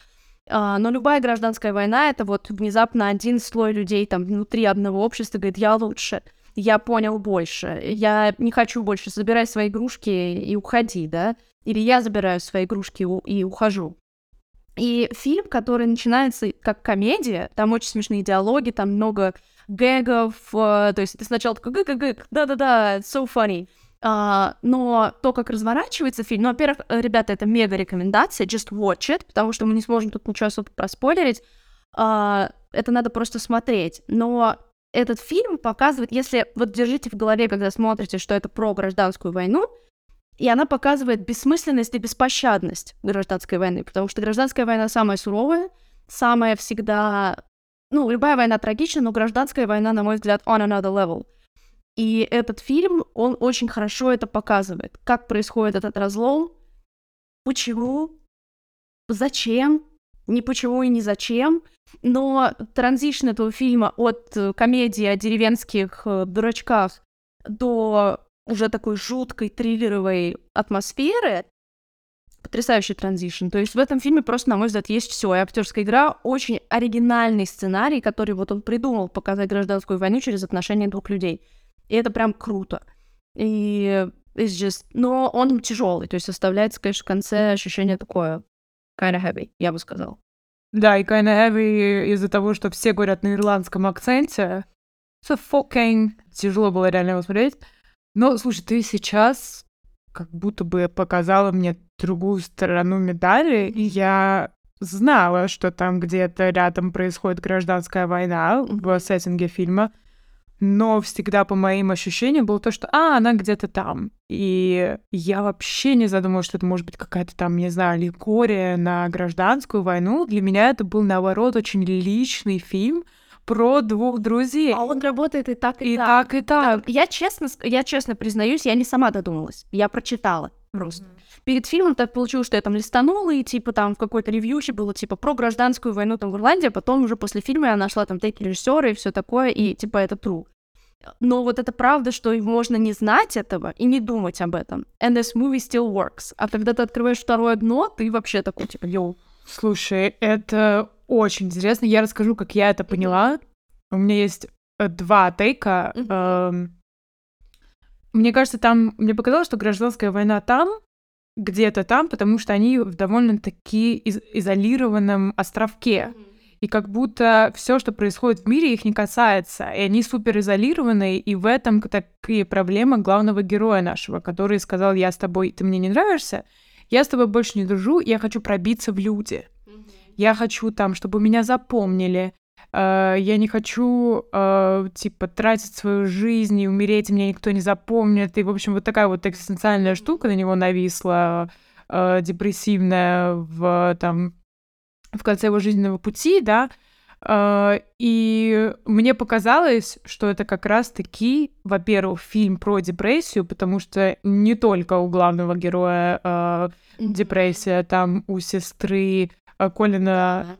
А, но любая гражданская война это вот внезапно один слой людей там внутри одного общества говорит, я лучше, я понял больше, я не хочу больше, забирай свои игрушки и уходи, да? Или я забираю свои игрушки и ухожу. И фильм, который начинается как комедия, там очень смешные диалоги, там много гэгов, э, то есть ты сначала такой гэг-гэг, да-да-да, so funny. Uh, но то, как разворачивается фильм, ну, во-первых, ребята, это мега рекомендация, just watch it, потому что мы не сможем тут ничего особо проспойлерить, uh, это надо просто смотреть. Но этот фильм показывает, если вот держите в голове, когда смотрите, что это про гражданскую войну, и она показывает бессмысленность и беспощадность гражданской войны, потому что гражданская война самая суровая, самая всегда... Ну, любая война трагична, но гражданская война, на мой взгляд, on another level. И этот фильм, он очень хорошо это показывает. Как происходит этот разлом, почему, зачем, не почему и не зачем. Но транзишн этого фильма от э, комедии о деревенских э, дурачках до уже такой жуткой триллеровой атмосферы, потрясающий транзишн. То есть в этом фильме просто, на мой взгляд, есть все. И актерская игра очень оригинальный сценарий, который вот он придумал показать гражданскую войну через отношения двух людей. И это прям круто. И it's just... Но он тяжелый, то есть оставляется, конечно, в конце ощущение такое kind of heavy, я бы сказала. Да, и kind of heavy из-за того, что все говорят на ирландском акценте. So fucking тяжело было реально его смотреть. Но, слушай, ты сейчас как будто бы показала мне другую сторону медали, и я знала, что там где-то рядом происходит гражданская война в сеттинге фильма, но всегда по моим ощущениям было то, что «а, она где-то там». И я вообще не задумывалась, что это может быть какая-то там, не знаю, аллегория на гражданскую войну. Для меня это был, наоборот, очень личный фильм, про двух друзей. А он работает и так, и, и так. так. И так, Я честно, я честно признаюсь, я не сама додумалась. Я прочитала просто. Mm-hmm. Перед фильмом так получилось, что я там листанула, и типа там в какой-то ревьюще было типа про гражданскую войну там в Ирландии, а потом уже после фильма я нашла там теки режиссера и все такое, и типа это true. Но вот это правда, что можно не знать этого и не думать об этом. And this movie still works. А когда ты открываешь второе дно, ты вообще такой, типа, йоу. Слушай, это очень интересно. Я расскажу, как я это поняла. У меня есть э, два тейка. Эм, мне кажется, там... Мне показалось, что гражданская война там, где-то там, потому что они в довольно-таки из- изолированном островке. И как будто все, что происходит в мире, их не касается. И они супер изолированы, и в этом такие проблемы главного героя нашего, который сказал, я с тобой, ты мне не нравишься, я с тобой больше не дружу, я хочу пробиться в люди я хочу там, чтобы меня запомнили, э, я не хочу, э, типа, тратить свою жизнь и умереть, и меня никто не запомнит. И, в общем, вот такая вот экзистенциальная штука на него нависла, э, депрессивная в, там, в конце его жизненного пути, да, Uh, и мне показалось, что это как раз-таки, во-первых, фильм про депрессию, потому что не только у главного героя uh, депрессия, там у сестры Колина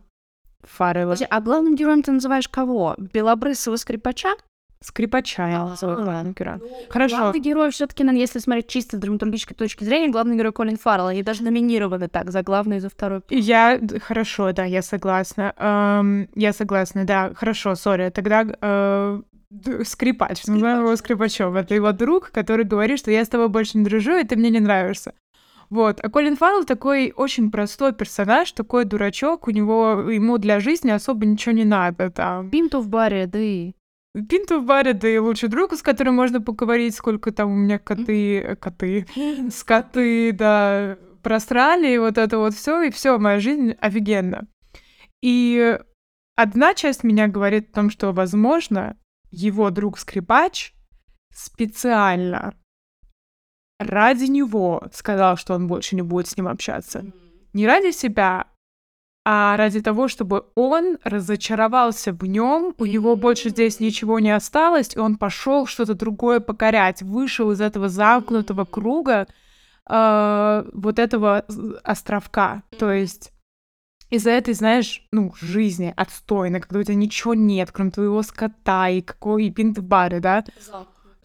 Фаррелла. А главным героем ты называешь кого? Белобрысого скрипача? Скрипача я называю главным героем. Хорошо. Главный герой все таки если смотреть чисто с драматургической точки зрения, главный герой Колин Фаррелл. Они даже номинированы так, за главный и за второй. Я... Хорошо, да, я согласна. Эм, я согласна, да. Хорошо, сори. Тогда э, скрипач. Назовем его скрипачом. Это его друг, который говорит, что я с тобой больше не дружу, и ты мне не нравишься. Вот. А Колин Фаррелл такой очень простой персонаж, такой дурачок. У него... Ему для жизни особо ничего не надо. Там Пинту в баре, да и... Пинту в баре, да и лучший друг, с которым можно поговорить, сколько там у меня коты, э, коты, скоты, да, просрали, и вот это вот все, и все, моя жизнь офигенна. И одна часть меня говорит о том, что, возможно, его друг-скрипач специально ради него сказал, что он больше не будет с ним общаться. Не ради себя, а ради того, чтобы он разочаровался в нем, у него больше здесь ничего не осталось, и он пошел что-то другое покорять, вышел из этого замкнутого круга э, вот этого островка. То есть из-за этой, знаешь, ну, жизни отстойной, когда у тебя ничего нет, кроме твоего скота и какой и пинт в баре,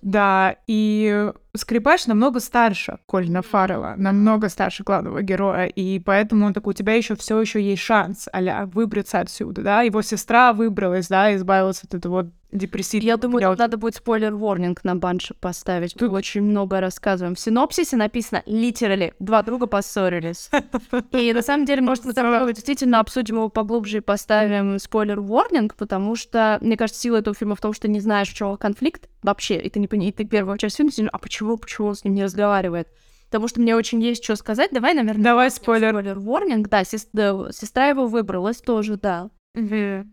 да? И скрипач намного старше Колина Фаррелла, намного старше главного героя, и поэтому он такой, у тебя еще все еще есть шанс а выбраться отсюда, да? Его сестра выбралась, да, избавилась от этого депрессивного. Я думаю, тут надо будет спойлер-ворнинг на банше поставить. Тут очень много рассказываем. В синопсисе написано literally два друга поссорились. И на самом деле, может, мы там действительно обсудим его поглубже и поставим спойлер-ворнинг, потому что, мне кажется, сила этого фильма в том, что не знаешь, в чем конфликт вообще, и ты не понимаешь, ты первую часть фильма а почему, почему он с ним не разговаривает? Потому что мне очень есть что сказать. Давай, наверное, Давай спойлер. спойлер-ворнинг. Да, да, сестра его выбралась тоже, да.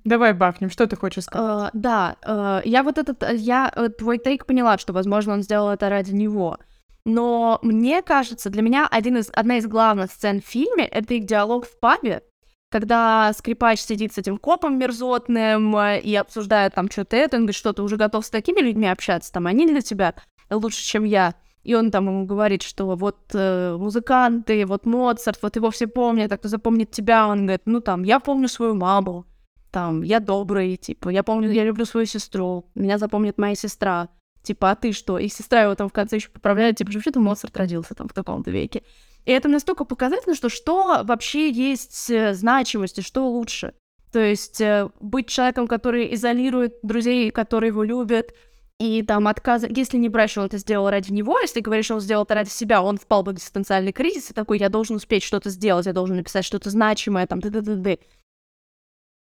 Давай бахнем, что ты хочешь сказать? А, да, э, я вот этот, э, я э, твой тейк поняла, что, возможно, он сделал это ради него. Но мне кажется, для меня один из, одна из главных сцен в фильме — это их диалог в пабе, когда скрипач сидит с этим копом мерзотным и обсуждает там что-то это, он говорит, что ты уже готов с такими людьми общаться, там они для тебя лучше, чем я. И он там ему говорит, что вот э, музыканты, вот Моцарт, вот его все помнят, а кто запомнит тебя, он говорит, ну там, я помню свою маму, там, я добрый, типа, я помню, я люблю свою сестру, меня запомнит моя сестра, типа, а ты что? И сестра его там в конце еще поправляет, типа, вообще-то Моцарт родился там в таком-то веке. И это настолько показательно, что что вообще есть э, значимость и что лучше. То есть э, быть человеком, который изолирует друзей, которые его любят, и там отказа... Если не брать, что он это сделал ради него, если говоришь, что он сделал это ради себя, он впал в экзистенциальный кризис и такой, я должен успеть что-то сделать, я должен написать что-то значимое, там, т-т-т-т.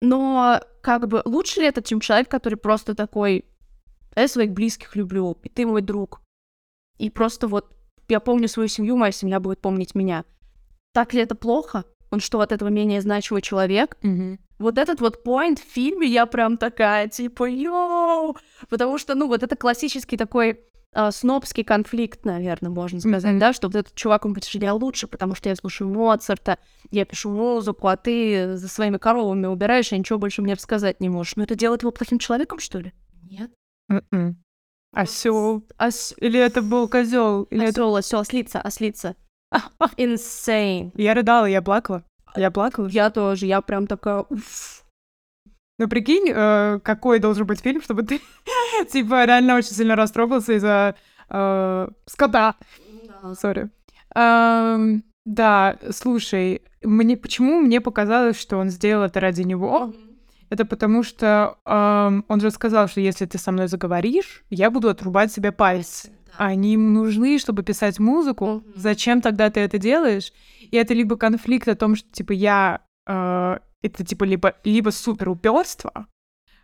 Но как бы лучше ли это, чем человек, который просто такой, я своих близких люблю, и ты мой друг. И просто вот я помню свою семью, моя семья будет помнить меня. Так ли это плохо? Он что, от этого менее значимый человек? Вот этот вот point в фильме я прям такая, типа, йоу! Потому что, ну, вот это классический такой а, снобский конфликт, наверное, можно сказать, Мгм. да, что вот этот чувак, он говорит, что я лучше, потому что я слушаю Моцарта, я пишу музыку, а ты за своими коровами убираешь, и ничего больше мне рассказать не можешь. Но это делает его плохим человеком, что ли? Нет. М-м. Осел. Ос... Или это был козел? Или это... Осёл, осёл, ослица, ослица. Insane. Я рыдала, я плакала. Я плакала. Я тоже, я прям такая, уф. Ну, прикинь, э, какой должен быть фильм, чтобы ты, типа, реально очень сильно растрогался из-за э, скота. Сори. Эм, да, слушай, мне, почему мне показалось, что он сделал это ради него? Это потому что эм, он же сказал, что если ты со мной заговоришь, я буду отрубать себе пальцы. Они ему нужны, чтобы писать музыку. Мгм. Зачем тогда ты это делаешь? И это либо конфликт о том, что типа я э, это типа либо либо супер упорство,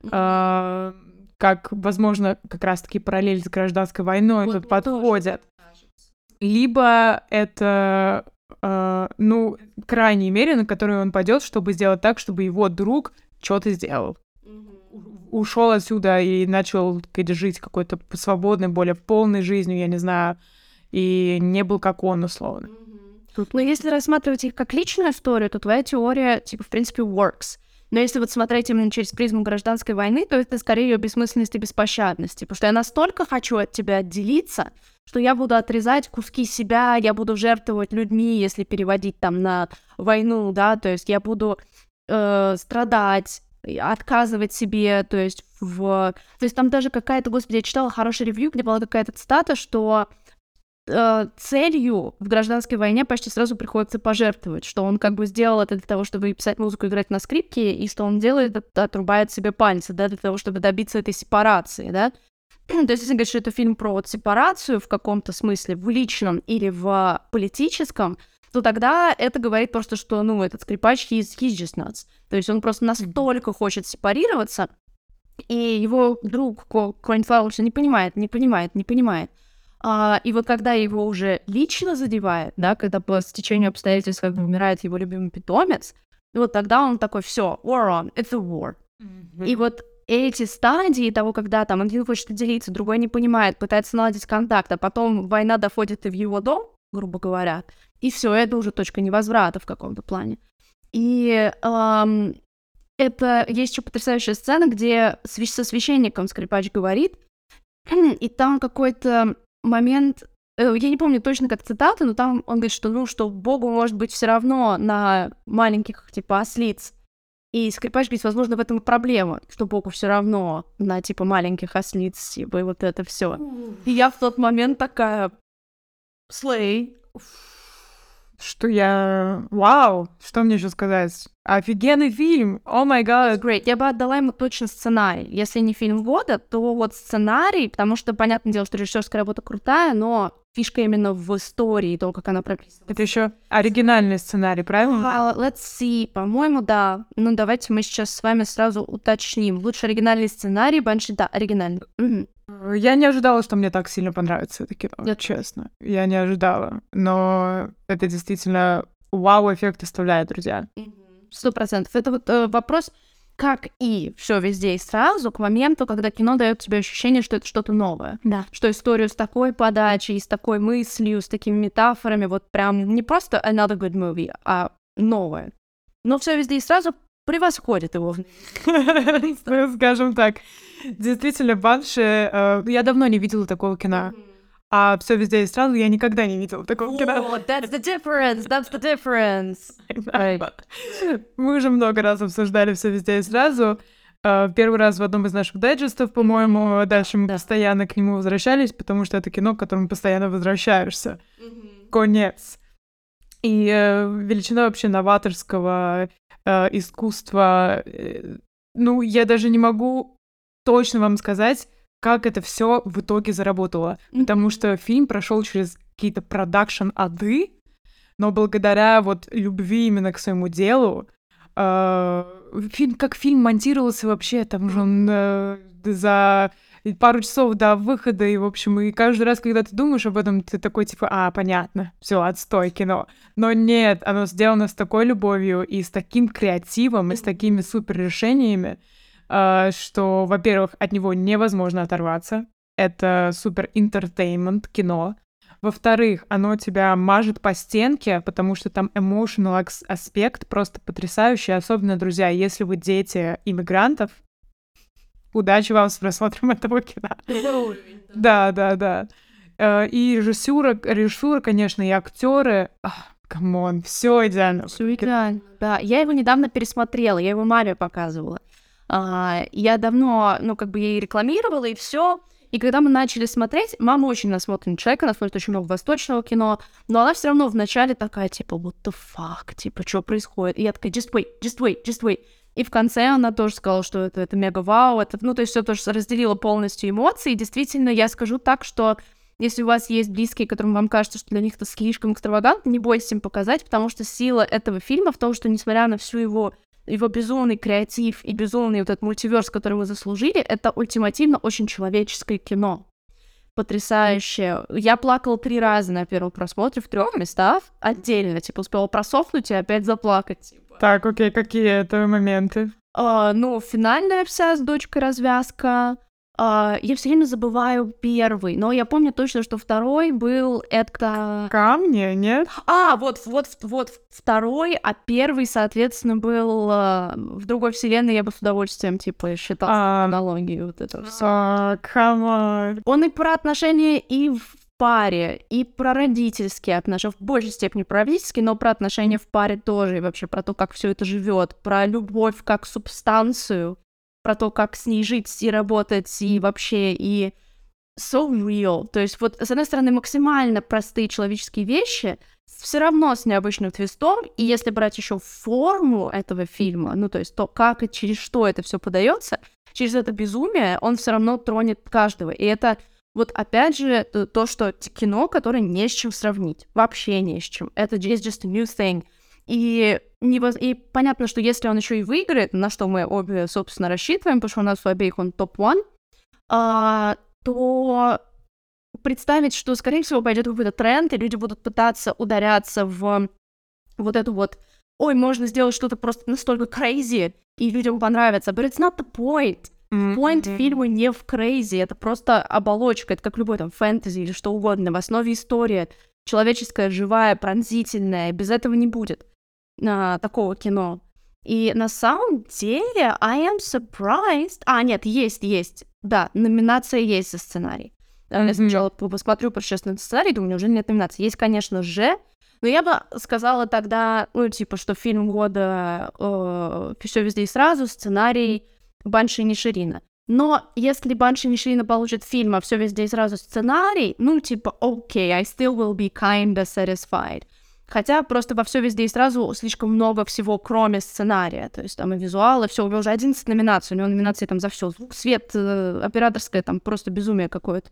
э, как возможно как раз-таки параллель с гражданской войной Вот тут подходят, либо это э, ну крайней мере, на которую он пойдет, чтобы сделать так, чтобы его друг что-то сделал. Ушел отсюда и начал жить какой-то свободной, более полной жизнью, я не знаю, и не был как он, условно. Но если рассматривать их как личную историю, то твоя теория, типа, в принципе, works. Но если вот смотреть именно через призму гражданской войны, то это скорее ее бессмысленность и беспощадность. Потому что я настолько хочу от тебя отделиться, что я буду отрезать куски себя, я буду жертвовать людьми, если переводить там на войну, да, то есть я буду э, страдать, отказывать себе, то есть в... То есть там даже какая-то, господи, я читала хороший ревью, где была какая-то цитата, что э, целью в гражданской войне почти сразу приходится пожертвовать, что он как бы сделал это для того, чтобы писать музыку, играть на скрипке, и что он делает, это отрубает себе пальцы, да, для того, чтобы добиться этой сепарации, да. То есть, если говорить, что это фильм про вот сепарацию в каком-то смысле, в личном или в политическом, то тогда это говорит просто, что, ну, этот скрипач, he's, he's just nuts. То есть он просто настолько хочет сепарироваться, и его друг Колин Фаулш не понимает, не понимает, не понимает. А, и вот когда его уже лично задевает, да, когда по стечению обстоятельств как бы умирает его любимый питомец, вот тогда он такой, все, war on, it's a war. Mm-hmm. И вот эти стадии того, когда там один хочет делиться, другой не понимает, пытается наладить контакт, а потом война доходит и в его дом, грубо говоря, и все, это уже точка невозврата в каком-то плане. И эм, это есть еще потрясающая сцена, где со священником скрипач говорит, и там какой-то момент, э, я не помню точно как цитата, но там он говорит, что ну, что Богу может быть все равно на маленьких типа ослиц. И скрипач говорит, возможно, в этом и проблема, что Богу все равно на типа маленьких ослиц, типа, и вот это все. И я в тот момент такая, слей, что я... Вау! Что мне еще сказать? Офигенный фильм! О май гад! Great. Я бы отдала ему точно сценарий. Если не фильм года, то вот сценарий, потому что, понятное дело, что режиссерская работа крутая, но фишка именно в истории, то, как она прописана. Это еще оригинальный сценарий, правильно? Uh, let's see. По-моему, да. Ну, давайте мы сейчас с вами сразу уточним. Лучше оригинальный сценарий, Банши, да, оригинальный. Угу. Я не ожидала, что мне так сильно понравится это кино, Нет. честно. Я не ожидала. Но это действительно вау-эффект оставляет, друзья. Сто процентов. Это вот э, вопрос как и все везде и сразу, к моменту, когда кино дает тебе ощущение, что это что-то новое. Да. Что историю с такой подачей, с такой мыслью, с такими метафорами, вот прям не просто another good movie, а новое. Но все везде и сразу превосходит его. Скажем так. Действительно, Банши... Э, я давно не видела такого кино. А все везде и сразу я никогда не видела такого кино. Oh, that's the difference, that's the difference. Мы уже много раз обсуждали все везде и сразу. Uh, первый раз в одном из наших дайджестов, по-моему, дальше мы да. постоянно к нему возвращались, потому что это кино, к которому постоянно возвращаешься. Mm-hmm. Конец. И uh, величина вообще новаторского uh, искусства, э, ну, я даже не могу точно вам сказать, как это все в итоге заработало. Mm-hmm. Потому что фильм прошел через какие-то продакшн ады, но благодаря вот любви именно к своему делу, э, фильм как фильм монтировался вообще, там же он э, за пару часов до выхода, и, в общем, и каждый раз, когда ты думаешь об этом, ты такой, типа, а, понятно, все, отстой кино. Но нет, оно сделано с такой любовью и с таким креативом, и с такими супер решениями, а, что, во-первых, от него невозможно оторваться. Это супер интертеймент кино. Во-вторых, оно тебя мажет по стенке, потому что там emotional аспект просто потрясающий. Особенно, друзья, если вы дети иммигрантов, удачи вам с просмотром этого кино. Да, да, да. Э, и режиссура, режиссура, конечно, и актеры. Come on, все идеально. Все идеально, да. Я его недавно пересмотрела, я его маме показывала. А, я давно, ну, как бы ей рекламировала, и все. И когда мы начали смотреть, мама очень насмотренный человек, она смотрит очень много восточного кино, но она все равно вначале такая, типа, what the fuck, типа, что происходит? И я такая, just wait, just wait, just wait. И в конце она тоже сказала, что это, это мега вау, это, ну, то есть все тоже разделила полностью эмоции. И действительно, я скажу так, что если у вас есть близкие, которым вам кажется, что для них это слишком экстравагантно, не бойтесь им показать, потому что сила этого фильма в том, что несмотря на всю его его безумный креатив и безумный вот этот мультиверс, который мы заслужили, это ультимативно очень человеческое кино. Потрясающее. Я плакала три раза на первом просмотре в трех местах отдельно. Типа успела просохнуть и опять заплакать. Типа. Так, окей, какие это моменты? А, ну, финальная вся с дочкой развязка. Uh, я все время забываю первый, но я помню точно, что второй был это... Камни, нет? А, вот, вот, вот второй, а первый, соответственно, был uh, в другой вселенной, я бы с удовольствием, типа, считал uh, аналогию вот это все. Uh, on. Он и про отношения и в паре, и про родительские отношения, в большей степени про родительские, но про отношения в паре тоже, и вообще про то, как все это живет, про любовь как субстанцию, про то, как с ней жить и работать, и вообще, и so real. То есть вот, с одной стороны, максимально простые человеческие вещи, все равно с необычным твистом, и если брать еще форму этого фильма, ну, то есть то, как и через что это все подается, через это безумие, он все равно тронет каждого. И это вот опять же то, что кино, которое не с чем сравнить. Вообще не с чем. Это just, just a new thing. И, невоз... и понятно, что если он еще и выиграет, на что мы обе, собственно, рассчитываем, потому что у нас у обеих он топ-1, а, то представить, что, скорее всего, пойдет какой-то тренд, и люди будут пытаться ударяться в вот эту вот ой, можно сделать что-то просто настолько crazy, и людям понравится. But it's not the point. Point mm-hmm. фильма не в crazy, это просто оболочка, это как любой там фэнтези или что угодно, в основе история, человеческая, живая, пронзительная, без этого не будет а, такого кино. И на самом деле, I am surprised. А, нет, есть, есть. Да, номинация есть за сценарий. Mm-hmm. Я сначала посмотрю на сценарий, думаю, неужели нет номинации? Есть, конечно же, но я бы сказала тогда, ну, типа, что фильм года э, все везде и сразу, сценарий Банши Ниширина. Но если Банши Ниширина получит фильм, а все везде и сразу сценарий, ну, типа, окей, okay, I still will be kinda satisfied. Хотя просто во все везде и сразу слишком много всего, кроме сценария. То есть там и визуалы, все, у него уже 11 номинаций, у него номинации там за все. Звук, свет, э, операторское, там просто безумие какое-то.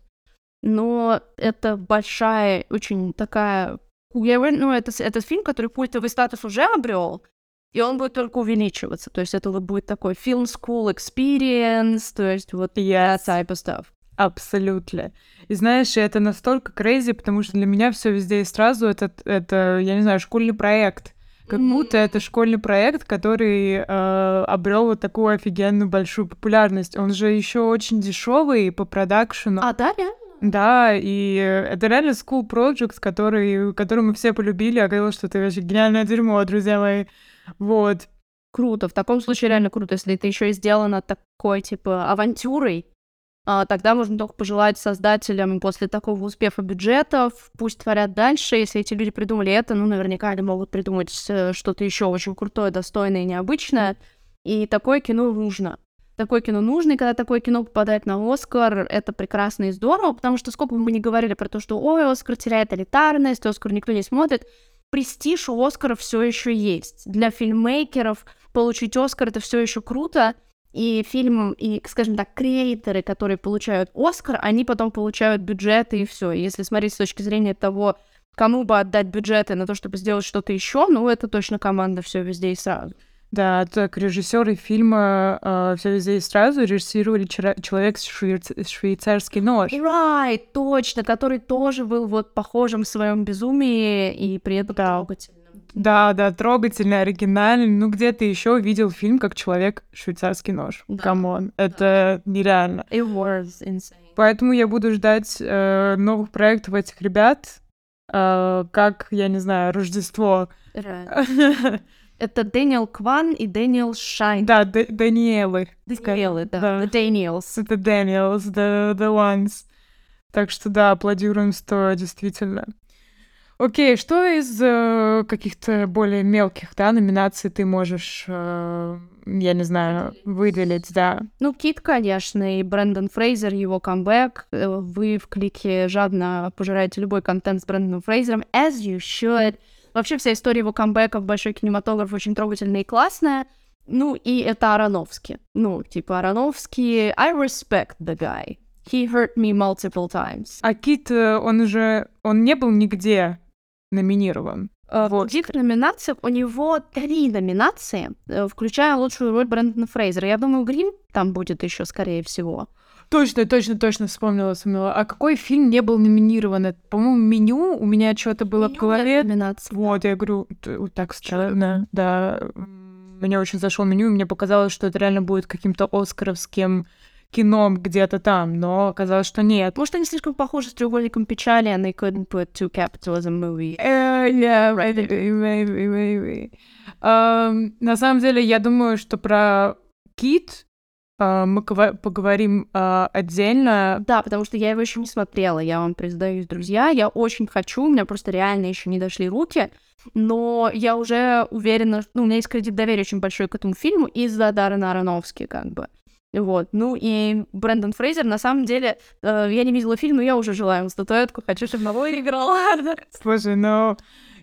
Но это большая, очень такая... Ну, это, это фильм, который культовый статус уже обрел, и он будет только увеличиваться. То есть это будет такой film school experience, то есть вот yes. type of stuff. Абсолютно. И знаешь, это настолько crazy, потому что для меня все везде и сразу это, это, я не знаю, школьный проект. Как будто это школьный проект, который э, обрел вот такую офигенную большую популярность. Он же еще очень дешевый по продакшену. А, да, реально? Да, и это реально school project, который, который мы все полюбили. Я говорила, что это вообще гениальное дерьмо, друзья мои. Вот. Круто. В таком случае реально круто, если это еще и сделано такой, типа, авантюрой. А, тогда можно только пожелать создателям после такого успеха бюджетов, пусть творят дальше. Если эти люди придумали это, ну, наверняка они могут придумать э, что-то еще очень крутое, достойное и необычное. И такое кино нужно. Такое кино нужно, и когда такое кино попадает на Оскар, это прекрасно и здорово, потому что сколько бы мы ни говорили про то, что ой, Оскар теряет элитарность, Оскар никто не смотрит, престиж у Оскара все еще есть. Для фильммейкеров получить Оскар это все еще круто. И фильм, и, скажем так, креаторы, которые получают Оскар, они потом получают бюджеты и все. Если смотреть с точки зрения того, кому бы отдать бюджеты на то, чтобы сделать что-то еще, ну, это точно команда все везде и сразу. Да, так режиссеры фильма э, все везде и сразу режиссировали человек с швейц... швейцарский нож. Right, точно, который тоже был вот похожим в своем безумии и при этом да. трогательным. Да, да, трогательный, оригинальный. Ну, где ты еще видел фильм как человек швейцарский нож? Come on, да. это нереально. It was insane. Поэтому я буду ждать э, новых проектов этих ребят, э, как, я не знаю, Рождество. Right. Это Дэниел Кван и Дэниел Шайн. Да, Д- Даниэлы. Даниэлы, да. да. The Daniels. Это Daniels, the, the ones. Так что да, аплодируем стоя, действительно. Окей, что из э, каких-то более мелких, да, номинаций ты можешь, э, я не знаю, выделить, да? Ну, Кит, конечно, и Брэндон Фрейзер, его камбэк. Э, вы в клике жадно пожираете любой контент с Брэндоном Фрейзером, as you should. Вообще вся история его камбэка в большой кинематограф очень трогательная и классная. Ну, и это Ароновский. Ну, типа Ароновский, I respect the guy. He hurt me multiple times. А Кит, э, он уже, он не был нигде номинирован. Uh, вот. В других номинациях у него три номинации, э, включая лучшую роль Брэндона Фрейзера. Я думаю, Грим там будет еще, скорее всего. Точно, точно, точно вспомнила, вспомнила. А какой фильм не был номинирован? По-моему, меню у меня что-то было меню в голове. Номинация. Вот, я говорю, вот так странно, да. Мне очень зашел меню, и мне показалось, что это реально будет каким-то оскаровским кином где-то там, но оказалось, что нет. Может, они слишком похожи с треугольником печали, and they couldn't put two capitalism movie. Uh, yeah, right, maybe, maybe. Um, на самом деле, я думаю, что про Кит э, мы поговорим э, отдельно. Да, потому что я его еще не смотрела, я вам признаюсь, друзья. Я очень хочу, у меня просто реально еще не дошли руки. Но я уже уверена, ну, у меня есть кредит доверия очень большой к этому фильму из-за Даррена Аронофски, как бы. Вот. Ну и Брэндон Фрейзер, на самом деле, э, я не видела фильм, но я уже желаю ему статуэтку, хочу, чтобы он выиграл. Слушай, ну,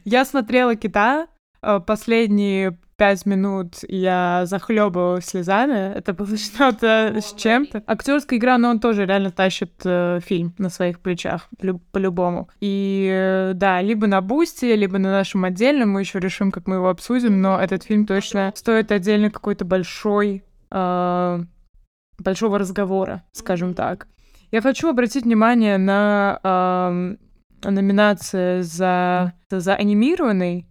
я смотрела «Кита», э, последние пять минут я захлебывалась слезами. Это было что-то с чем-то. Актерская игра, но он тоже реально тащит э, фильм на своих плечах, лю- по-любому. И э, да, либо на Boosty, либо на нашем отдельном, мы еще решим, как мы его обсудим, но этот фильм точно стоит отдельно какой-то большой, э, большого разговора, скажем так. Я хочу обратить внимание на э, номинации за, за анимированный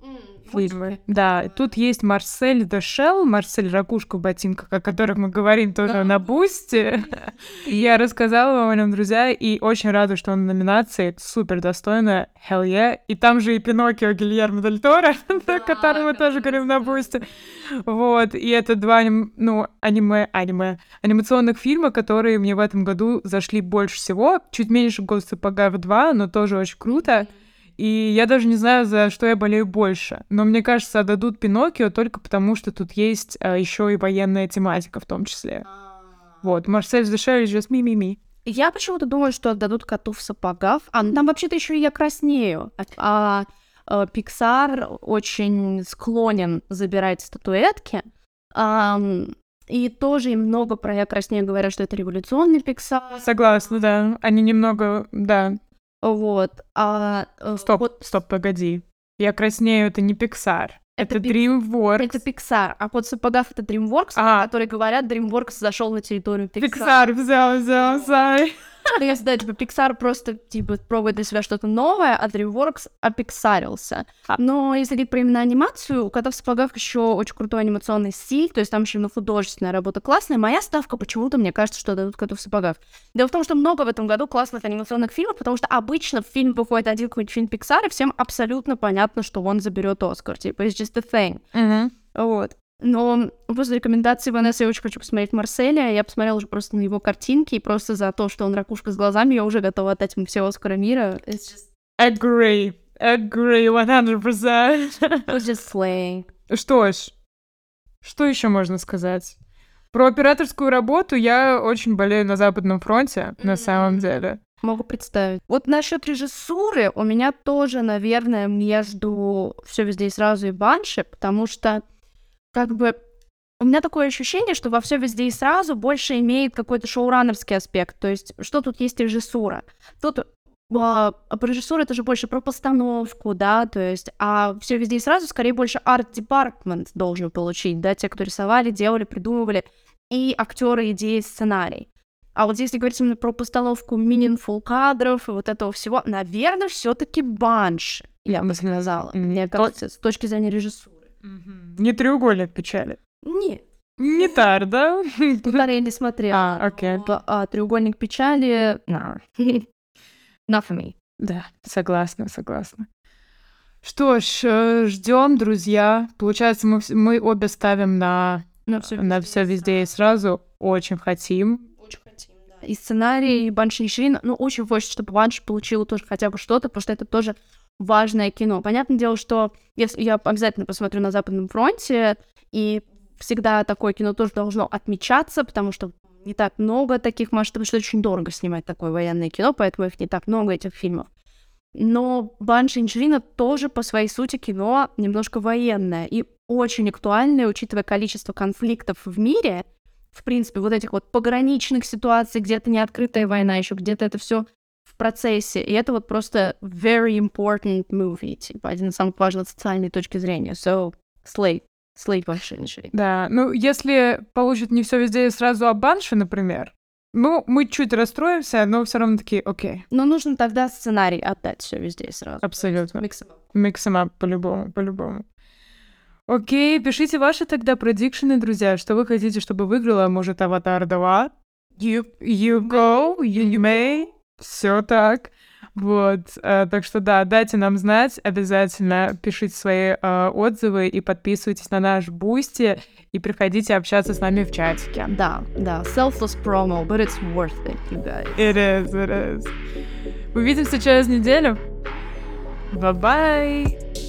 фильмы. Да, тут есть Marcel the Shell, Марсель Ракушка в ботинках, о которых мы говорим тоже на Boosty. Я рассказала вам о нем, друзья, и очень рада, что он в номинации. Супер достойно. Hell yeah. И там же и Пиноккио Гильермо Дель Торо, о котором мы тоже говорим на Boosty. Вот, и это два, ну, аниме, аниме, анимационных фильма, которые мне в этом году зашли больше всего. Чуть меньше «Год сапога 2», но тоже очень круто. И я даже не знаю, за что я болею больше. Но мне кажется, отдадут Пиноккио только потому, что тут есть а, еще и военная тематика в том числе. Вот, Марсель Дешель just ми-ми-ми. Я почему-то думаю, что отдадут коту в сапогах. А ну, там вообще-то еще и я краснею. А, а Пиксар очень склонен забирать статуэтки. А, и тоже им много про я краснею говорят, что это революционный Пиксар. Согласна, да. Они немного, да, вот. А, стоп, вот... стоп, погоди. Я краснею, это не Pixar. Это, это DreamWorks. Это Pixar. А код сапогах это DreamWorks, а. которые говорят, DreamWorks зашел на территорию Pixar. Pixar взял, взял, sorry. Ну, если, да, типа, Pixar просто, типа, пробует для себя что-то новое, а DreamWorks опиксарился. Но если говорить про именно анимацию, у «Кота в сапогах» еще очень крутой анимационный стиль, то есть там еще именно художественная работа классная. Моя ставка почему-то, мне кажется, что дадут «Коту в сапогах». Дело в том, что много в этом году классных анимационных фильмов, потому что обычно в фильм выходит один какой-нибудь фильм Pixar, и всем абсолютно понятно, что он заберет Оскар. Типа, it's just a thing. Mm-hmm. Вот. Но после рекомендации Ванессы я очень хочу посмотреть Марселя. Я посмотрела уже просто на его картинки, и просто за то, что он ракушка с глазами, я уже готова отдать ему все Оскара мира. It's just... Agree. Agree 100%. It's just slaying. Что ж, что еще можно сказать? Про операторскую работу я очень болею на Западном фронте, на самом деле. Могу представить. Вот насчет режиссуры у меня тоже, наверное, между все везде и сразу и Банши, потому что как бы у меня такое ощущение, что во все везде и сразу больше имеет какой-то шоураннерский аспект. То есть, что тут есть режиссура? Тут а, режиссура это же больше про постановку, да, то есть, а все везде и сразу скорее больше арт-департмент должен получить, да, те, кто рисовали, делали, придумывали, и актеры, идеи, сценарий. А вот если говорить именно про постановку meaningful кадров и вот этого всего, наверное, все-таки банш, я бы сказала, мне кажется, с точки зрения режиссуры. Не треугольник печали. Нет. Не тар, да? Тар я не смотрела. А, окей. А, треугольник печали... No. Not for me. Да, согласна, согласна. Что ж, э, ждем, друзья. Получается, мы, мы обе ставим на, на все на все везде и сразу. Очень хотим. Очень хотим, да. И сценарий, и Банши Ниширина. Ну, очень хочется, чтобы Банши получила тоже хотя бы что-то, потому что это тоже важное кино. Понятное дело, что если я обязательно посмотрю на Западном фронте, и всегда такое кино тоже должно отмечаться, потому что не так много таких масштабов, что очень дорого снимать такое военное кино, поэтому их не так много, этих фильмов. Но Банши Инжирина тоже по своей сути кино немножко военное и очень актуальное, учитывая количество конфликтов в мире, в принципе, вот этих вот пограничных ситуаций, где-то не открытая война еще, где-то это все процессе. И это вот просто very important movie, типа один из самых важных социальной точки зрения. So, slate. Slate Банши. Да, ну если получит не все везде и сразу о Банши, например, ну, мы чуть расстроимся, но все равно такие, окей. Но нужно тогда сценарий отдать все везде и сразу. Абсолютно. Миксом по-любому, по-любому. Окей, пишите ваши тогда prediction ы, друзья, что вы хотите, чтобы выиграла, может, Аватар 2? You, you go, you, you may. Все так. Вот, э, так что да, дайте нам знать, обязательно пишите свои э, отзывы и подписывайтесь на наш Boosty и приходите общаться с нами в чатике. Да, да, selfless promo, but it's worth it, you guys. It is, it is. Увидимся через неделю. Bye-bye.